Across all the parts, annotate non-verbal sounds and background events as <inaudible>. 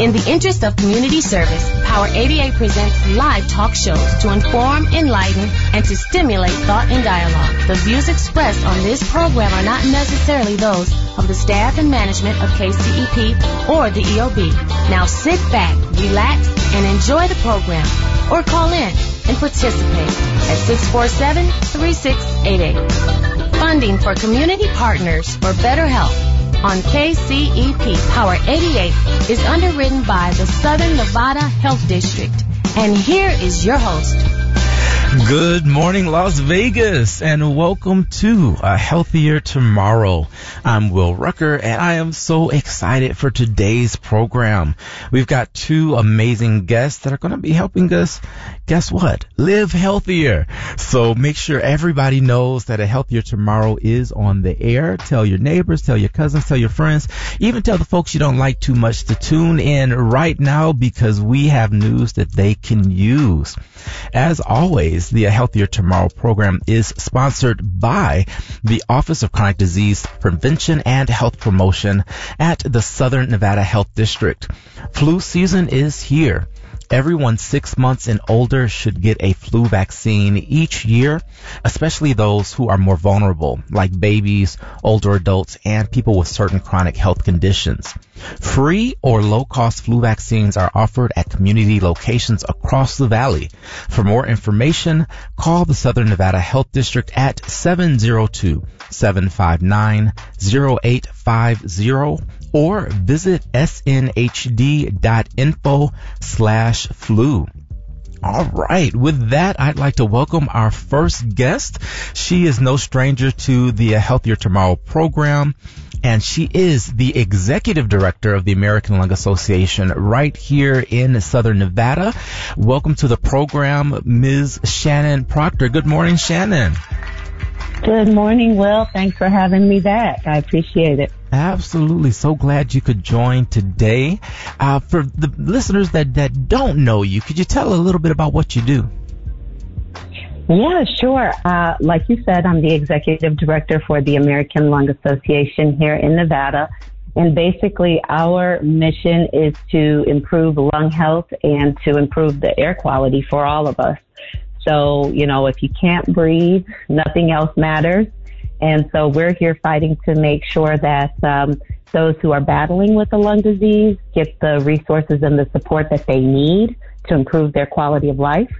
In the interest of community service, Power 88 presents live talk shows to inform, enlighten, and to stimulate thought and dialogue. The views expressed on this program are not necessarily those of the staff and management of KCEP or the EOB. Now sit back, relax, and enjoy the program. Or call in and participate at 647-3688. Funding for community partners for better health on KCEP Power 88 is underwritten by the Southern Nevada Health District. And here is your host. Good morning, Las Vegas, and welcome to A Healthier Tomorrow. I'm Will Rucker, and I am so excited for today's program. We've got two amazing guests that are going to be helping us, guess what? Live healthier. So make sure everybody knows that A Healthier Tomorrow is on the air. Tell your neighbors, tell your cousins, tell your friends, even tell the folks you don't like too much to tune in right now because we have news that they can use. As always, the Healthier Tomorrow program is sponsored by the Office of Chronic Disease Prevention and Health Promotion at the Southern Nevada Health District. Flu season is here. Everyone six months and older should get a flu vaccine each year, especially those who are more vulnerable, like babies, older adults, and people with certain chronic health conditions. Free or low cost flu vaccines are offered at community locations across the valley. For more information, call the Southern Nevada Health District at 702-759-0850 or visit snhd.info slash flu. All right. With that, I'd like to welcome our first guest. She is no stranger to the Healthier Tomorrow program and she is the executive director of the American Lung Association right here in Southern Nevada. Welcome to the program, Ms. Shannon Proctor. Good morning, Shannon. Good morning, Will. Thanks for having me back. I appreciate it. Absolutely. So glad you could join today. Uh, for the listeners that, that don't know you, could you tell a little bit about what you do? Yeah, sure. Uh, like you said, I'm the executive director for the American Lung Association here in Nevada. And basically, our mission is to improve lung health and to improve the air quality for all of us. So, you know, if you can't breathe, nothing else matters. And so we're here fighting to make sure that um, those who are battling with a lung disease get the resources and the support that they need to improve their quality of life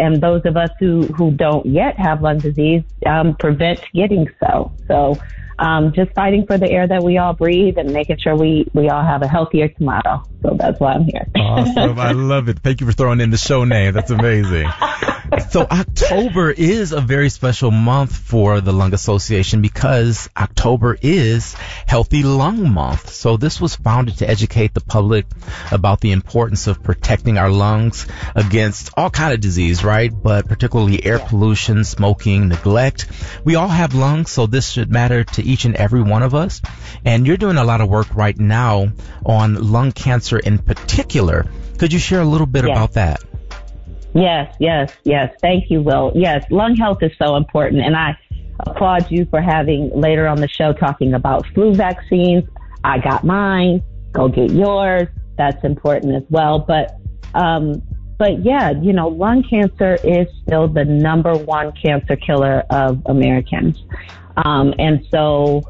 and those of us who, who don't yet have lung disease um, prevent getting so. So um, just fighting for the air that we all breathe and making sure we, we all have a healthier tomorrow. So that's why I'm here. awesome. I <laughs> love it. Thank you for throwing in the show name. That's amazing. So October is a very special month for the Lung Association because October is Healthy Lung Month. So this was founded to educate the public about the importance of protecting our lungs against all kind of disease, right? But particularly air pollution, smoking, neglect. We all have lungs, so this should matter to each and every one of us. And you're doing a lot of work right now on lung cancer in particular. Could you share a little bit yes. about that? Yes, yes, yes. Thank you, Will. Yes, lung health is so important, and I applaud you for having later on the show talking about flu vaccines. I got mine. Go get yours. That's important as well. But, um, but yeah, you know, lung cancer is still the number one cancer killer of Americans. Um, and so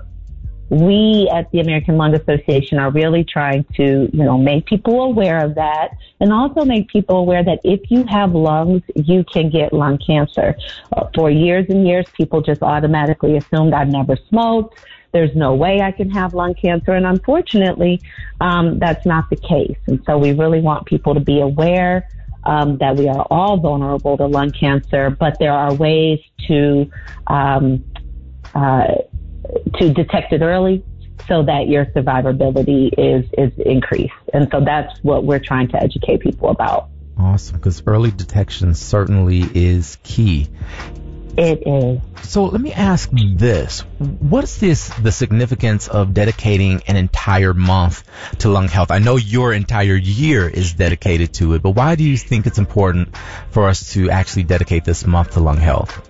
we at the American Lung Association are really trying to, you know, make people aware of that and also make people aware that if you have lungs, you can get lung cancer. Uh, for years and years, people just automatically assumed I've never smoked. There's no way I can have lung cancer. And unfortunately, um, that's not the case. And so we really want people to be aware um, that we are all vulnerable to lung cancer, but there are ways to um, uh, to detect it early so that your survivability is is increased. And so that's what we're trying to educate people about. Awesome, because early detection certainly is key. It is. So let me ask this. What's this the significance of dedicating an entire month to lung health? I know your entire year is dedicated to it, but why do you think it's important for us to actually dedicate this month to lung health?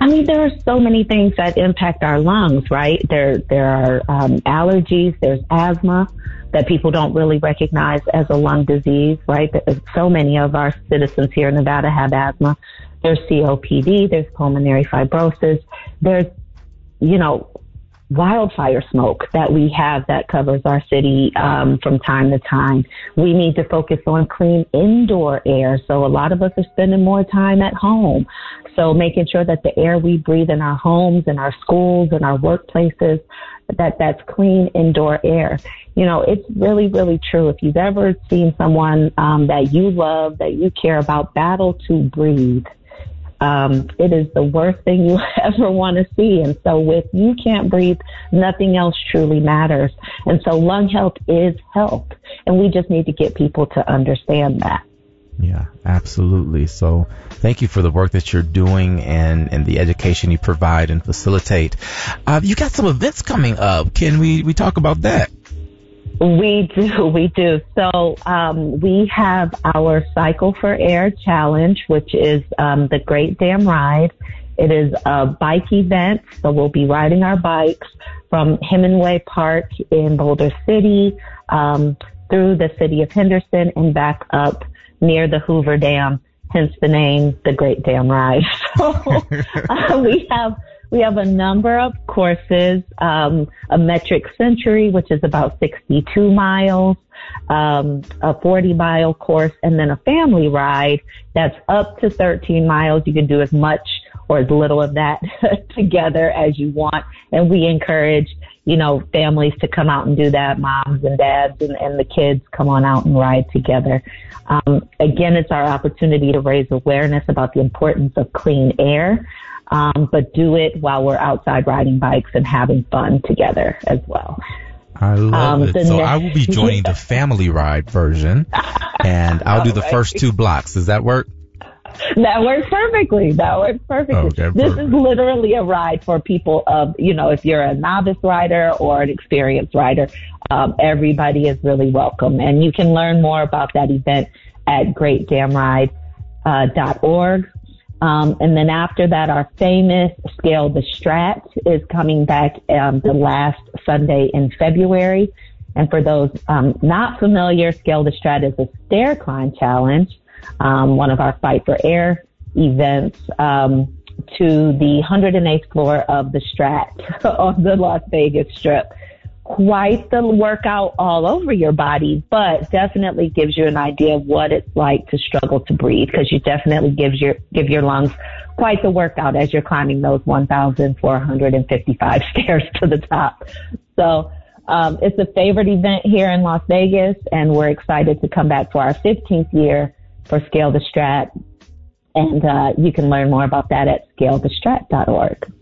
I mean, there are so many things that impact our lungs, right? There, there are um, allergies, there's asthma, that people don't really recognize as a lung disease, right? So many of our citizens here in Nevada have asthma. There's COPD, there's pulmonary fibrosis, there's, you know, wildfire smoke that we have that covers our city um, from time to time. We need to focus on clean indoor air. So a lot of us are spending more time at home. So making sure that the air we breathe in our homes and our schools and our workplaces, that that's clean indoor air. You know, it's really, really true. If you've ever seen someone um, that you love, that you care about, battle to breathe um, it is the worst thing you <laughs> ever want to see. And so with you can't breathe, nothing else truly matters. And so lung health is health. And we just need to get people to understand that. Yeah, absolutely. So thank you for the work that you're doing and, and the education you provide and facilitate. Uh, you got some events coming up. Can we, we talk about that? We do, <laughs> we do. So um, we have our Cycle for Air Challenge, which is um, the Great Dam Ride. It is a bike event, so we'll be riding our bikes from Hemenway Park in Boulder City um, through the city of Henderson and back up near the Hoover Dam. Hence the name, the Great Dam Ride. <laughs> So <laughs> uh, we have we have a number of courses, um, a metric century, which is about 62 miles, um, a 40 mile course, and then a family ride that's up to 13 miles. You can do as much or as little of that <laughs> together as you want. And we encourage, you know, families to come out and do that, moms and dads and, and the kids come on out and ride together. Um, again, it's our opportunity to raise awareness about the importance of clean air um, but do it while we're outside riding bikes and having fun together as well. I love um, it. So next, I will be <laughs> joining the family ride version, and I'll do the right. first two blocks. Does that work? That works perfectly. That works perfectly. Okay, this is literally a ride for people of, you know, if you're a novice rider or an experienced rider, um, everybody is really welcome. And you can learn more about that event at greatdamride.org. Uh, um, and then after that, our famous Scale the Strat is coming back um, the last Sunday in February. And for those um, not familiar, Scale the Strat is a stair climb challenge, um, one of our Fight for Air events um, to the 108th floor of the Strat <laughs> on the Las Vegas Strip quite the workout all over your body, but definitely gives you an idea of what it's like to struggle to breathe because you definitely gives your give your lungs quite the workout as you're climbing those 1,455 <laughs> stairs to the top. So um, it's a favorite event here in Las Vegas, and we're excited to come back for our 15th year for Scale the Strat. And uh, you can learn more about that at scalethestrat.org.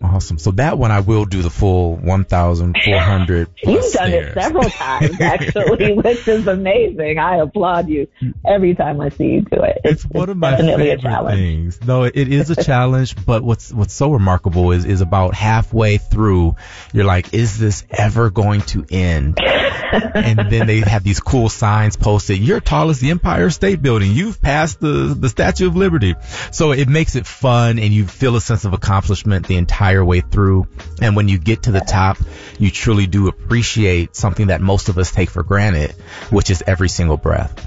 Awesome. So that one I will do the full 1,400. <laughs> You've done stairs. it several times <laughs> actually, which is amazing. I applaud you every time I see you do it. It's, it's one of my favorite things. No, it is a <laughs> challenge, but what's what's so remarkable is is about halfway through, you're like, is this ever going to end? and then they have these cool signs posted. You're tall as the Empire State Building. You've passed the the Statue of Liberty. So it makes it fun, and you feel a sense of accomplishment the entire way through. And when you get to the top, you truly do appreciate something that most of us take for granted, which is every single breath.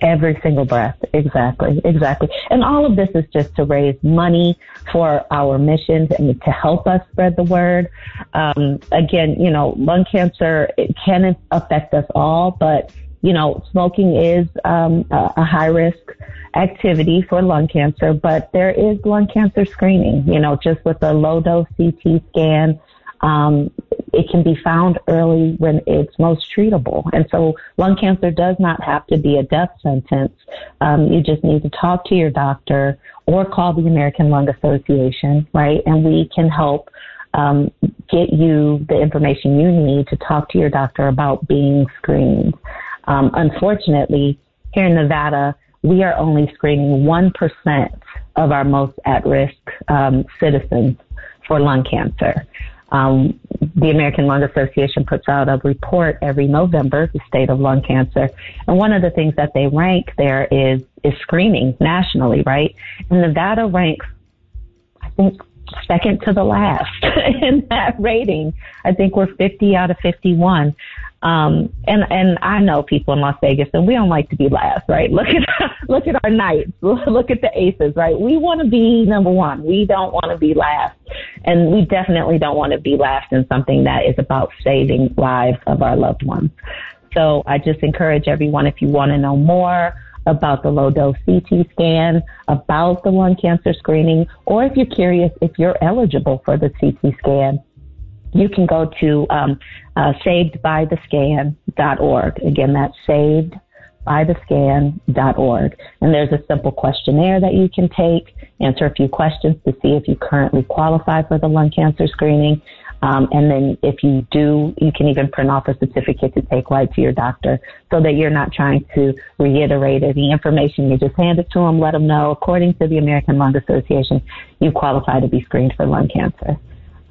Every single breath. Exactly. Exactly. And all of this is just to raise money for our missions and to help us spread the word. Um, again, you know, lung cancer, it can affect us all, but, you know, smoking is um, a, a high risk activity for lung cancer, but there is lung cancer screening, you know, just with a low dose CT scan um, it can be found early when it's most treatable. And so lung cancer does not have to be a death sentence. Um, you just need to talk to your doctor or call the American Lung Association, right? And we can help um, get you the information you need to talk to your doctor about being screened. Um, unfortunately, here in Nevada, we are only screening 1% of our most at-risk um, citizens for lung cancer. Um, the American Lung Association puts out a report every November, the state of lung cancer. And one of the things that they rank there is, is screening nationally, right? And Nevada ranks, I think, second to the last <laughs> in that rating. I think we're 50 out of 51. Um, and and I know people in Las Vegas, and we don't like to be last, right? Look at <laughs> look at our Knights, <laughs> look at the Aces, right? We want to be number one. We don't want to be last, and we definitely don't want to be last in something that is about saving lives of our loved ones. So I just encourage everyone if you want to know more about the low dose CT scan, about the lung cancer screening, or if you're curious if you're eligible for the CT scan you can go to um, uh, savedbythescan.org. Again, that's savedbythescan.org. And there's a simple questionnaire that you can take, answer a few questions to see if you currently qualify for the lung cancer screening. Um, and then if you do, you can even print off a certificate to take right to your doctor so that you're not trying to reiterate any information. You just hand it to them, let them know, according to the American Lung Association, you qualify to be screened for lung cancer.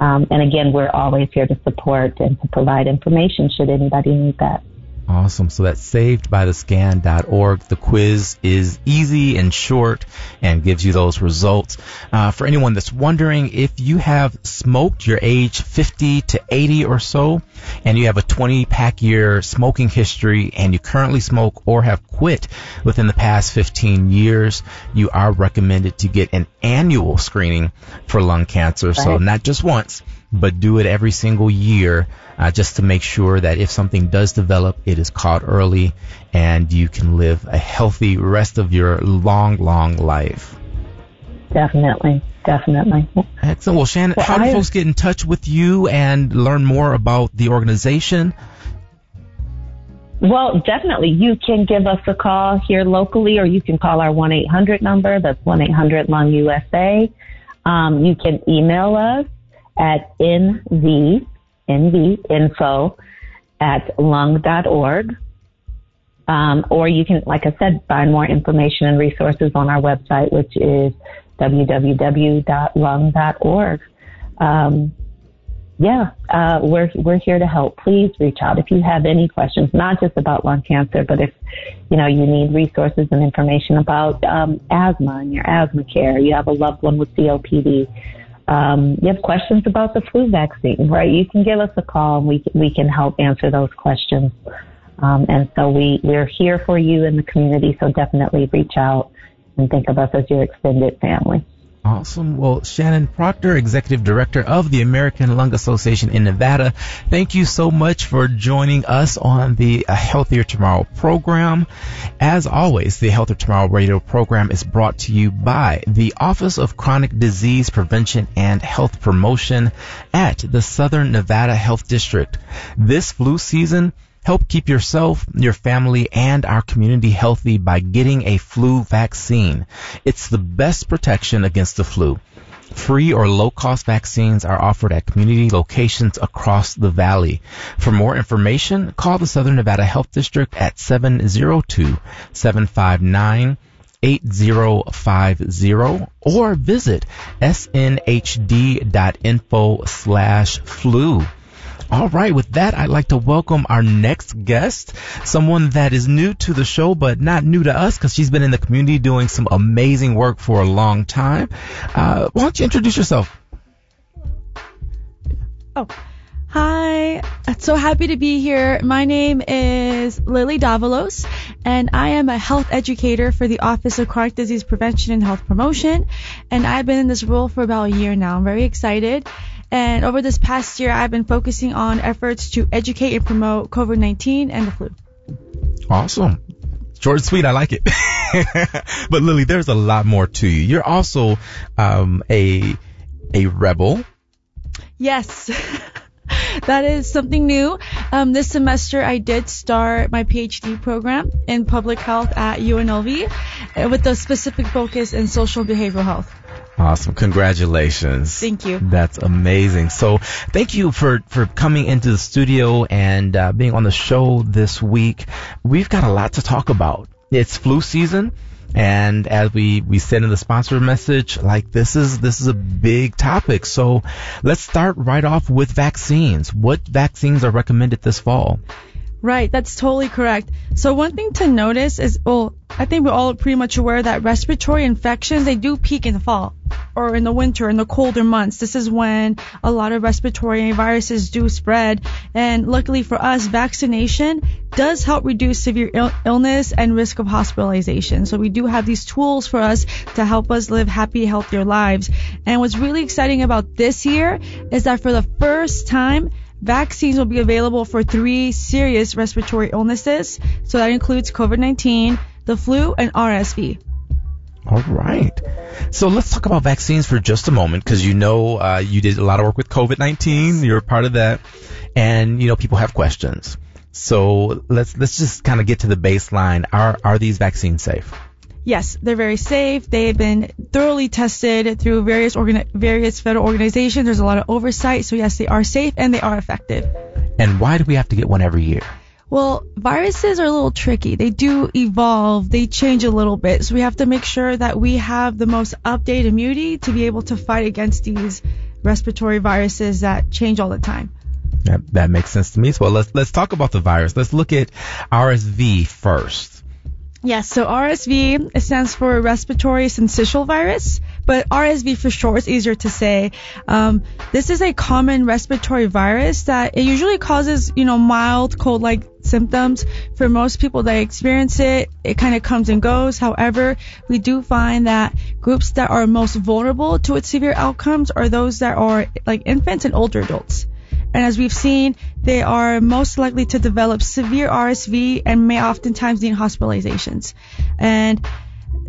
Um, and again, we're always here to support and to provide information should anybody need that. Awesome. So that's savedbythescan.org. The quiz is easy and short and gives you those results. Uh, for anyone that's wondering if you have smoked your age 50 to 80 or so and you have a 20 pack year smoking history and you currently smoke or have quit within the past 15 years, you are recommended to get an annual screening for lung cancer. Right. So not just once, but do it every single year uh, just to make sure that if something does develop, it is caught early and you can live a healthy rest of your long, long life. Definitely, definitely. Excellent. Well, Shannon, well, how do I, folks get in touch with you and learn more about the organization? Well, definitely. You can give us a call here locally, or you can call our 1 800 number. That's 1 800 Lung USA. Um, you can email us at nv, nv info at lung.org. Um, or you can, like I said, find more information and resources on our website, which is www.lung.org. Um, yeah, uh, we're we're here to help. Please reach out if you have any questions, not just about lung cancer, but if you know you need resources and information about um, asthma and your asthma care. You have a loved one with COPD um, you have questions about the flu vaccine, right? You can give us a call and we, we can help answer those questions. Um, and so we, we're here for you in the community, so definitely reach out and think of us as your extended family. Awesome. Well, Shannon Proctor, Executive Director of the American Lung Association in Nevada, thank you so much for joining us on the Healthier Tomorrow program. As always, the Healthier Tomorrow radio program is brought to you by the Office of Chronic Disease Prevention and Health Promotion at the Southern Nevada Health District. This flu season, Help keep yourself, your family, and our community healthy by getting a flu vaccine. It's the best protection against the flu. Free or low cost vaccines are offered at community locations across the valley. For more information, call the Southern Nevada Health District at 702-759 8050 or visit snhd.info slash flu. All right, with that, I'd like to welcome our next guest, someone that is new to the show, but not new to us because she's been in the community doing some amazing work for a long time. Uh, why don't you introduce yourself? Oh, hi. So happy to be here. My name is Lily Davalos, and I am a health educator for the Office of Chronic Disease Prevention and Health Promotion. And I've been in this role for about a year now. I'm very excited. And over this past year, I've been focusing on efforts to educate and promote COVID-19 and the flu. Awesome. Short and sweet, I like it. <laughs> but Lily, there's a lot more to you. You're also um, a a rebel. Yes. <laughs> that is something new. Um, this semester, I did start my PhD program in public health at UNLV uh, with a specific focus in social behavioral health. Awesome. Congratulations. Thank you. That's amazing. So thank you for, for coming into the studio and uh, being on the show this week. We've got a lot to talk about. It's flu season. And as we, we said in the sponsor message, like this is, this is a big topic. So let's start right off with vaccines. What vaccines are recommended this fall? Right, that's totally correct. So one thing to notice is, well, I think we're all pretty much aware that respiratory infections, they do peak in the fall. or in the winter, in the colder months. This is when a lot of respiratory viruses do spread. And luckily for us, vaccination does help reduce severe Ill- illness and risk of hospitalization. So we do have these tools for us to help us live happy, healthier lives. And what's really exciting about this year is that for the first time, vaccines will be available for three serious respiratory illnesses. So that includes COVID-19, the flu, and RSV. All right. So let's talk about vaccines for just a moment because you know uh, you did a lot of work with COVID-19. You're a part of that, and you know people have questions. So let's let's just kind of get to the baseline. Are are these vaccines safe? Yes, they're very safe. They've been thoroughly tested through various organi- various federal organizations. There's a lot of oversight. So yes, they are safe and they are effective. And why do we have to get one every year? Well, viruses are a little tricky. They do evolve, they change a little bit. So we have to make sure that we have the most updated immunity to be able to fight against these respiratory viruses that change all the time. That, that makes sense to me. So let's let's talk about the virus. Let's look at RSV first. Yes, so RSV stands for respiratory syncytial virus, but RSV for short is easier to say. Um, this is a common respiratory virus that it usually causes, you know, mild cold-like symptoms. For most people that experience it, it kind of comes and goes. However, we do find that groups that are most vulnerable to its severe outcomes are those that are like infants and older adults. And as we've seen, they are most likely to develop severe RSV and may oftentimes need hospitalizations. And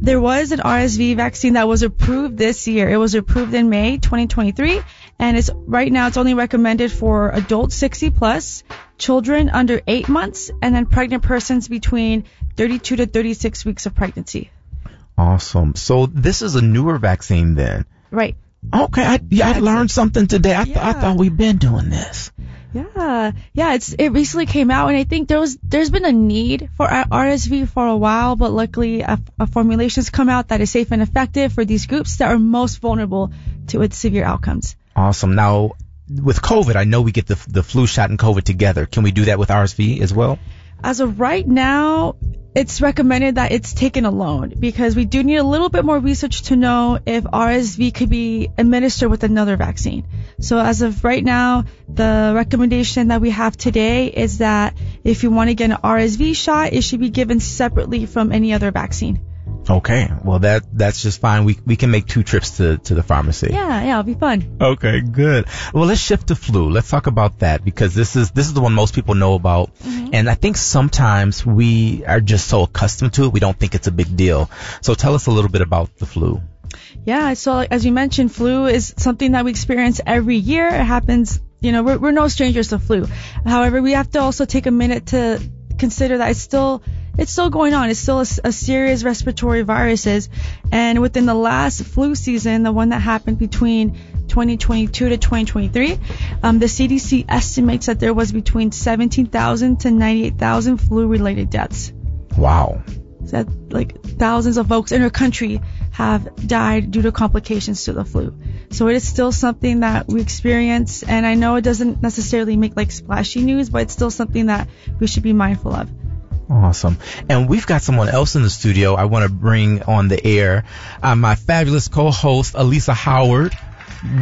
there was an RSV vaccine that was approved this year. It was approved in May 2023, and it's right now it's only recommended for adults 60 plus, children under 8 months, and then pregnant persons between 32 to 36 weeks of pregnancy. Awesome. So this is a newer vaccine then. Right. Okay, I, yeah, I learned something today. I, th- I thought we've been doing this. Yeah, yeah, it's it recently came out, and I think there was there's been a need for RSV for a while, but luckily a, a formulation's come out that is safe and effective for these groups that are most vulnerable to its severe outcomes. Awesome. Now, with COVID, I know we get the the flu shot and COVID together. Can we do that with RSV as well? As of right now, it's recommended that it's taken alone because we do need a little bit more research to know if RSV could be administered with another vaccine. So as of right now, the recommendation that we have today is that if you want to get an RSV shot, it should be given separately from any other vaccine. Okay. Well, that that's just fine. We we can make two trips to to the pharmacy. Yeah, yeah, it'll be fun. Okay, good. Well, let's shift to flu. Let's talk about that because this is this is the one most people know about, mm-hmm. and I think sometimes we are just so accustomed to it we don't think it's a big deal. So tell us a little bit about the flu. Yeah, so as you mentioned, flu is something that we experience every year. It happens, you know, we're, we're no strangers to flu. However, we have to also take a minute to consider that it's still it's still going on. It's still a, a serious respiratory viruses, and within the last flu season, the one that happened between 2022 to 2023, um, the CDC estimates that there was between 17,000 to 98,000 flu-related deaths. Wow. That like thousands of folks in our country have died due to complications to the flu. So it is still something that we experience, and I know it doesn't necessarily make like splashy news, but it's still something that we should be mindful of. Awesome. And we've got someone else in the studio I want to bring on the air. Uh, my fabulous co-host, Elisa Howard.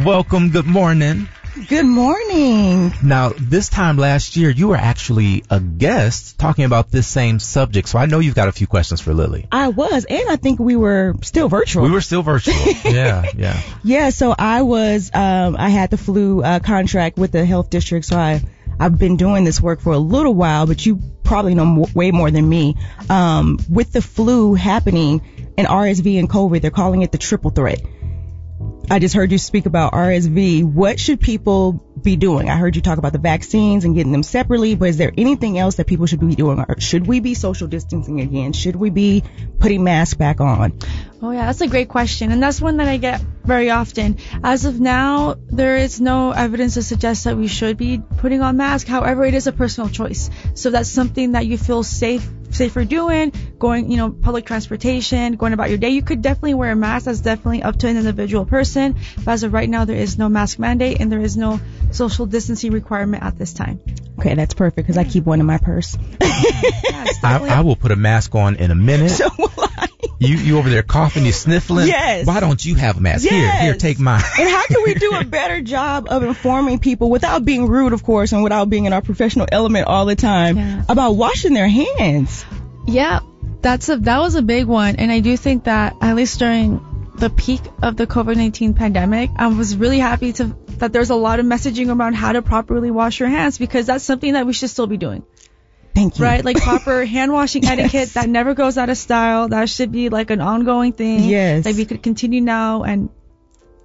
Welcome. Good morning. Good morning. Now, this time last year, you were actually a guest talking about this same subject. So I know you've got a few questions for Lily. I was, and I think we were still virtual. We were still virtual. <laughs> yeah, yeah. yeah, so I was, um, I had the flu uh, contract with the health district, so I, I've been doing this work for a little while, but you probably know way more than me. Um, with the flu happening and RSV and COVID, they're calling it the triple threat. I just heard you speak about RSV. What should people be doing? I heard you talk about the vaccines and getting them separately, but is there anything else that people should be doing? Should we be social distancing again? Should we be putting masks back on? Oh yeah, that's a great question, and that's one that I get very often. As of now, there is no evidence to suggest that we should be putting on masks. However, it is a personal choice. So that's something that you feel safe safer doing, going, you know, public transportation, going about your day. You could definitely wear a mask. That's definitely up to an individual person. But as of right now, there is no mask mandate and there is no social distancing requirement at this time. Okay, that's perfect because I keep one in my purse. Yeah, I, I will put a mask on in a minute. <laughs> so will I. You you over there coughing, you sniffling. Yes. Why don't you have a mask? Here, Yes. here, take mine. and how can we do a <laughs> better job of informing people without being rude, of course, and without being in our professional element all the time Yeah. about washing their hands? Yeah, that's a that was a big one, and I do think that at least during the peak of the COVID-19 pandemic, I was really happy to that there's a lot of messaging around how to properly wash your hands because that's something that we should still be doing, Thank you. right? Like <laughs> proper hand washing etiquette that never goes out of style. That should be like an ongoing thing. Yes. that we could continue now and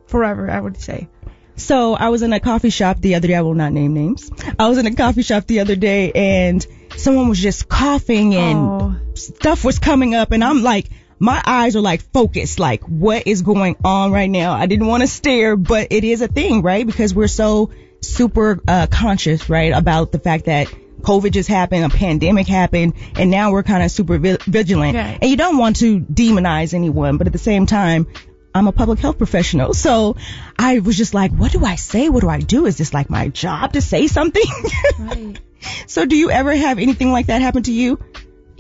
forever. I would say. So I was in a coffee shop the other day. I will not name names. I was in a coffee shop the other day and someone was just coughing and Oh. stuff was coming up and I'm like, my eyes are like focused, like what is going on right now? I didn't want to stare, but it is a thing, right? Because we're so super uh, conscious, right, about the fact that COVID just happened, a pandemic happened, and now we're kind of super vi- vigilant. Right. And you don't want to demonize anyone, but at the same time, I'm a public health professional. So I was just like, what do I say? What do I do? Is this like my job to say something? <laughs> Right. so do you ever have anything like that happen to you?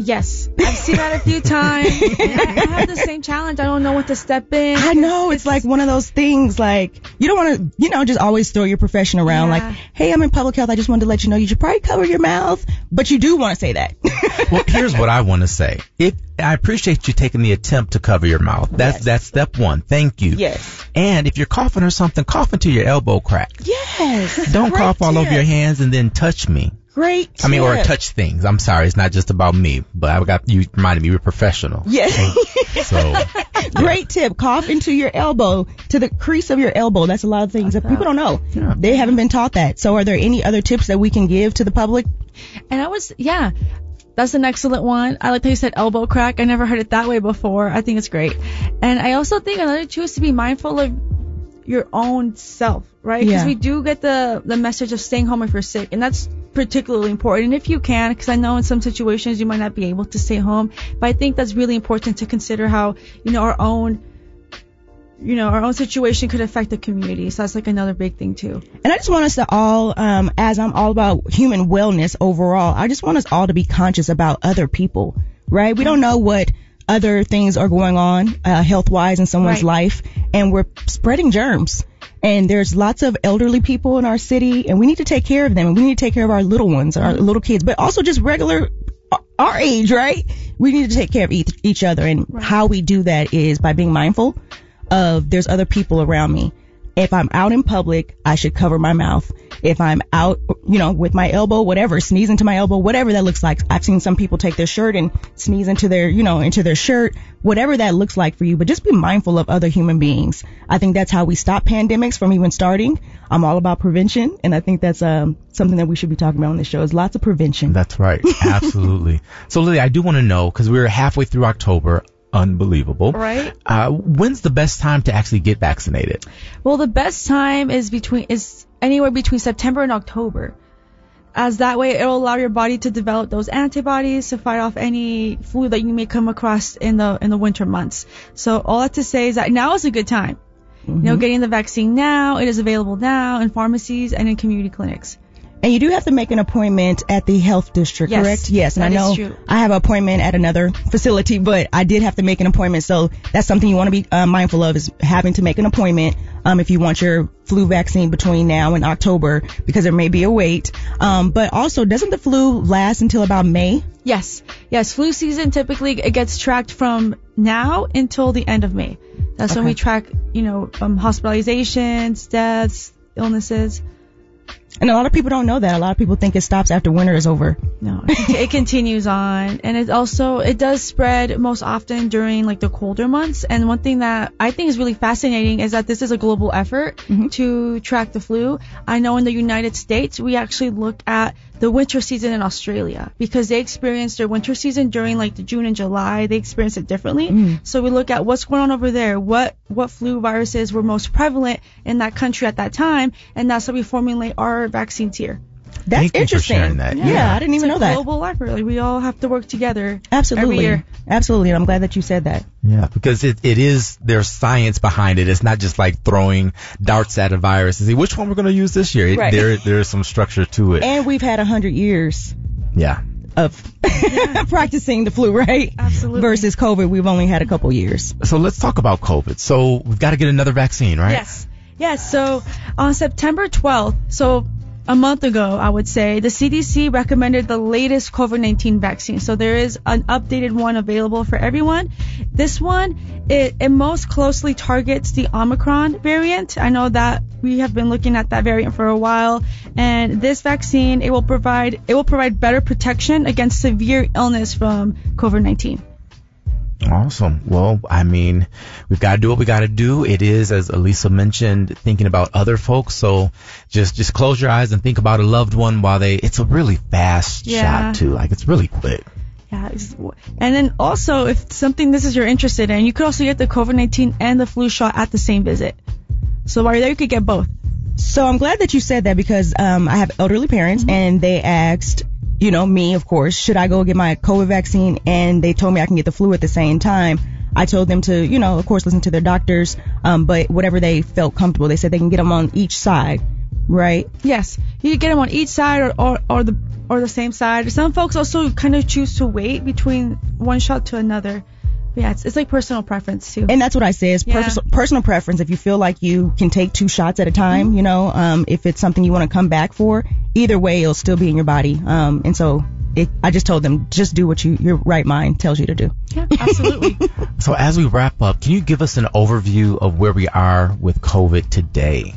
Yes, I've seen that a few <laughs> times. And I, I have the same challenge. I don't know what to step in. I know it's like one of those things like you don't want to, you know, just always throw your profession around Yeah. like, hey, I'm in public health. I just wanted to let you know you should probably cover your mouth, but you do want to say that. <laughs> well, here's what I want to say. If I appreciate you taking the attempt to cover your mouth. That's Yes. that's step one. Thank you. yes. And if you're coughing or something, cough into your elbow crack. Yes. Don't Great cough all over your hands and then touch me. Great. I mean, or touch things. I'm sorry, it's not just about me, but I got you reminded me you're professional. Yes. So <laughs> Great tip. Cough into your elbow, to the crease of your elbow. That's a lot of things that people don't know. Yeah. They haven't been taught that. So are there any other tips that we can give to the public? And I was, yeah, that's an excellent one. I like how you said elbow crack. I never heard it that way before. I think it's great. And I also think another two is to be mindful of your own self, right? Because Yeah. we do get the, the message of staying home if you're sick. And that's particularly important. And if you can, because I know in some situations you might not be able to stay home, but I think that's really important to consider how, you know, our own, you know, our own situation could affect the community. So that's like another big thing too. And I just want us to all, um, as I'm all about human wellness overall, I just want us all to be conscious about other people, right? We don't know what other things are going on, uh, health wise in someone's Right. life, and we're spreading germs. And there's lots of elderly people in our city, and we need to take care of them. And we need to take care of our little ones, our little kids, but also just regular, uh, our age, right? We need to take care of each, each other. And how we do that is by being mindful of there's other people around me. If I'm out in public, I should cover my mouth. If I'm out, you know, with my elbow, whatever, sneeze into my elbow, whatever that looks like. I've seen some people take their shirt and sneeze into their, you know, into their shirt, whatever that looks like for you. But just be mindful of other human beings. I think that's how we stop pandemics from even starting. I'm all about prevention, and I think that's um, something that we should be talking about on this show. Is lots of prevention. That's right. Absolutely. <laughs> so Lily, I do want to know because we're halfway through October. Unbelievable. Right. Uh, when's the best time to actually get vaccinated? Well, the best time is between is anywhere between September and October, as that way it'll allow your body to develop those antibodies to fight off any flu that you may come across in the in the winter months. So all I have to say is that now is a good time. You know, getting the vaccine now. It is available now in pharmacies and in community clinics. And you do have to make an appointment at the health district, Yes, correct? Yes, and I know. I have an appointment at another facility, but I did have to make an appointment. So that's something you want to be uh, mindful of is having to make an appointment um, if you want your flu vaccine between now and October because there may be a wait. Um, but also, doesn't the flu last until about May? Yes, yes. Flu season typically it gets tracked from now until the end of May. That's when we track, you know, um, hospitalizations, deaths, illnesses. And a lot of people don't know that. A lot of people think it stops after winter is over. No, it, <laughs> it continues on, and it also it does spread most often during like the colder months. And one thing that I think is really fascinating is that this is a global effort mm-hmm. to track the flu. I know in the United States we actually look at the winter season in Australia because they experience their winter season during like the June and July. They experience it differently. Mm. So we look at what's going on over there, what what flu viruses were most prevalent in that country at that time, and that's how we formulate our vaccines here. That's Thank you for interesting. sharing that. Yeah, Yeah. I didn't even It's know a that. global effort. Like, we all have to work together. Absolutely. Every year. Absolutely. And I'm glad that you said that. Yeah, because it, it is there's science behind it. It's not just like throwing darts at a virus and see which one we're going to use this year. It- Right. There there is some structure to it. And we've had a hundred years yeah. of <laughs> practicing the flu, right? Absolutely. Versus COVID, we've only had a couple years. So let's talk about COVID. So we've got to get another vaccine, right? Yes. Yes. So on September 12th, so a month ago, I would say, the CDC recommended the latest COVID-19 vaccine. So there is an updated one available for everyone. This one, it, it most closely targets the Omicron variant. I know that we have been looking at that variant for a while, and this vaccine, it will provide, it will provide better protection against severe illness from COVID-19. Awesome. Well, I mean, we've got to do what we got to do. It is, as Elisa mentioned, thinking about other folks. So just, just close your eyes and think about a loved one while they, it's a really fast Yeah. shot too. Like it's really quick. Yeah, and then also if something this is you're interested in, you could also get the COVID-19 and the flu shot at the same visit. So while you're there, you could get both. So I'm glad that you said that because um, I have elderly parents and they asked, you know, me, of course, should I go get my COVID vaccine? And they told me I can get the flu at the same time. I told them to, you know, of course, listen to their doctors, um, but whatever they felt comfortable, they said they can get them on each side, right? Yes, you get them on each side or, or, or the or the same side. Some folks also kind of choose to wait between one shot to another. But yeah, it's, it's like personal preference too. And that's what I say is Yeah. pers- personal preference. If you feel like you can take two shots at a time, you know, um, if it's something you want to come back for, either way, it'll still be in your body. Um, and so it, I just told them, just do what you, your right mind tells you to do. yeah, absolutely. <laughs> So as we wrap up, can you give us an overview of where we are with COVID today?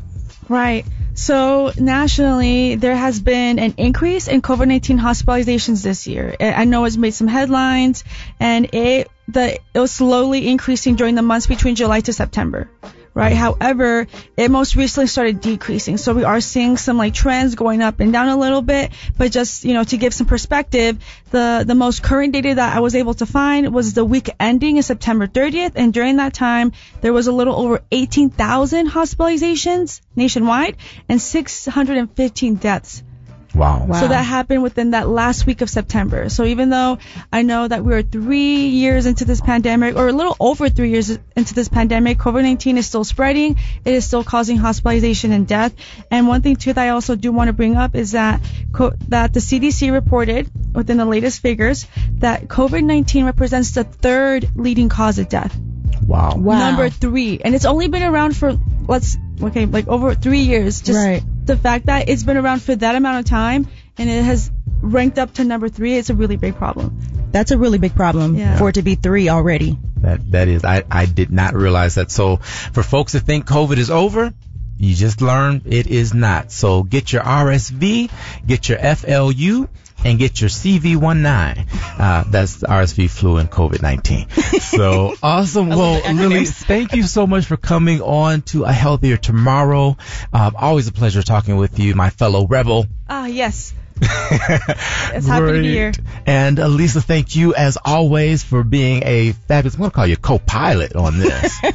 Right. So nationally, there has been an increase in COVID-19 hospitalizations this year. I know it's made some headlines, and it the it was slowly increasing during the months between July to September. Right. However, it most recently started decreasing. So we are seeing some like trends going up and down a little bit. But just, you know, to give some perspective, the, the most current data that I was able to find was the week ending in September 30th. And during that time, there was a little over 18,000 hospitalizations nationwide and 615 deaths. Wow. Wow. So that happened within that last week of September. So even though I know that we are three years into this pandemic, or a little over three years into this pandemic, COVID-19 is still spreading. It is still causing hospitalization and death. And one thing too that I also do want to bring up is that co- that the CDC reported within the latest figures that COVID-19 represents the third leading cause of death. Wow. Wow. Number three, and it's only been around for let's okay, like over three years. Just Right. the fact that it's been around for that amount of time and it has ranked up to number three, it's a really big problem. That's a really big problem Yeah. for it to be three already. That that is I I did not realize that. So for folks that think COVID is over, you just learned it is not. So get your RSV, get your FLU, and get your CV19. Uh, that's RSV, flu, and COVID-19. <laughs> So awesome. Well, Lily, thank you so much for coming on to a healthier tomorrow. Um, always a pleasure talking with you, my fellow rebel. Ah, yes. <laughs> It's happy to be here. And uh, Lisa, thank you as always for being a fabulous. I'm gonna call you co-pilot on this. <laughs>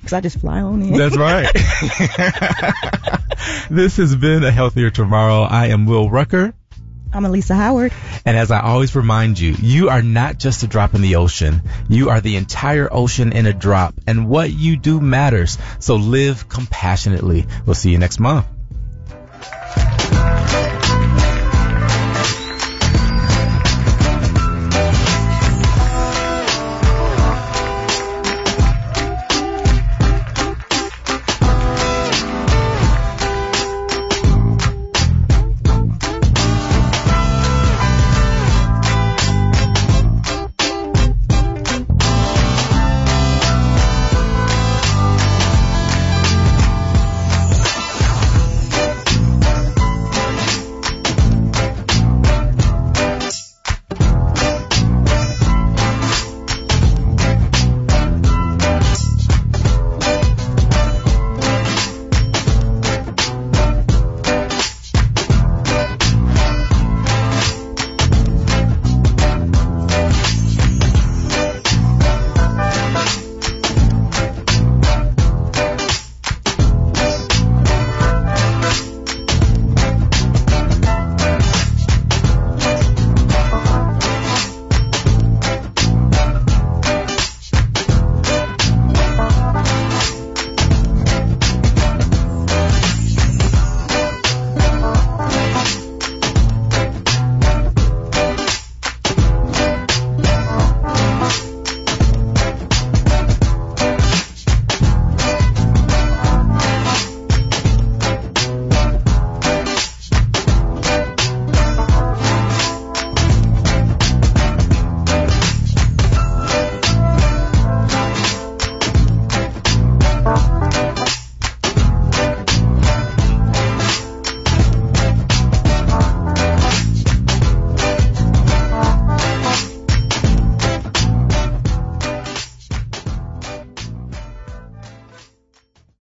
Because I just fly on in. That's right. this has been a healthier tomorrow. I am Will Rucker. I'm Elisa Howard. And as I always remind you, you are not just a drop in the ocean. You are the entire ocean in a drop, and what you do matters. So live compassionately. We'll see you next month.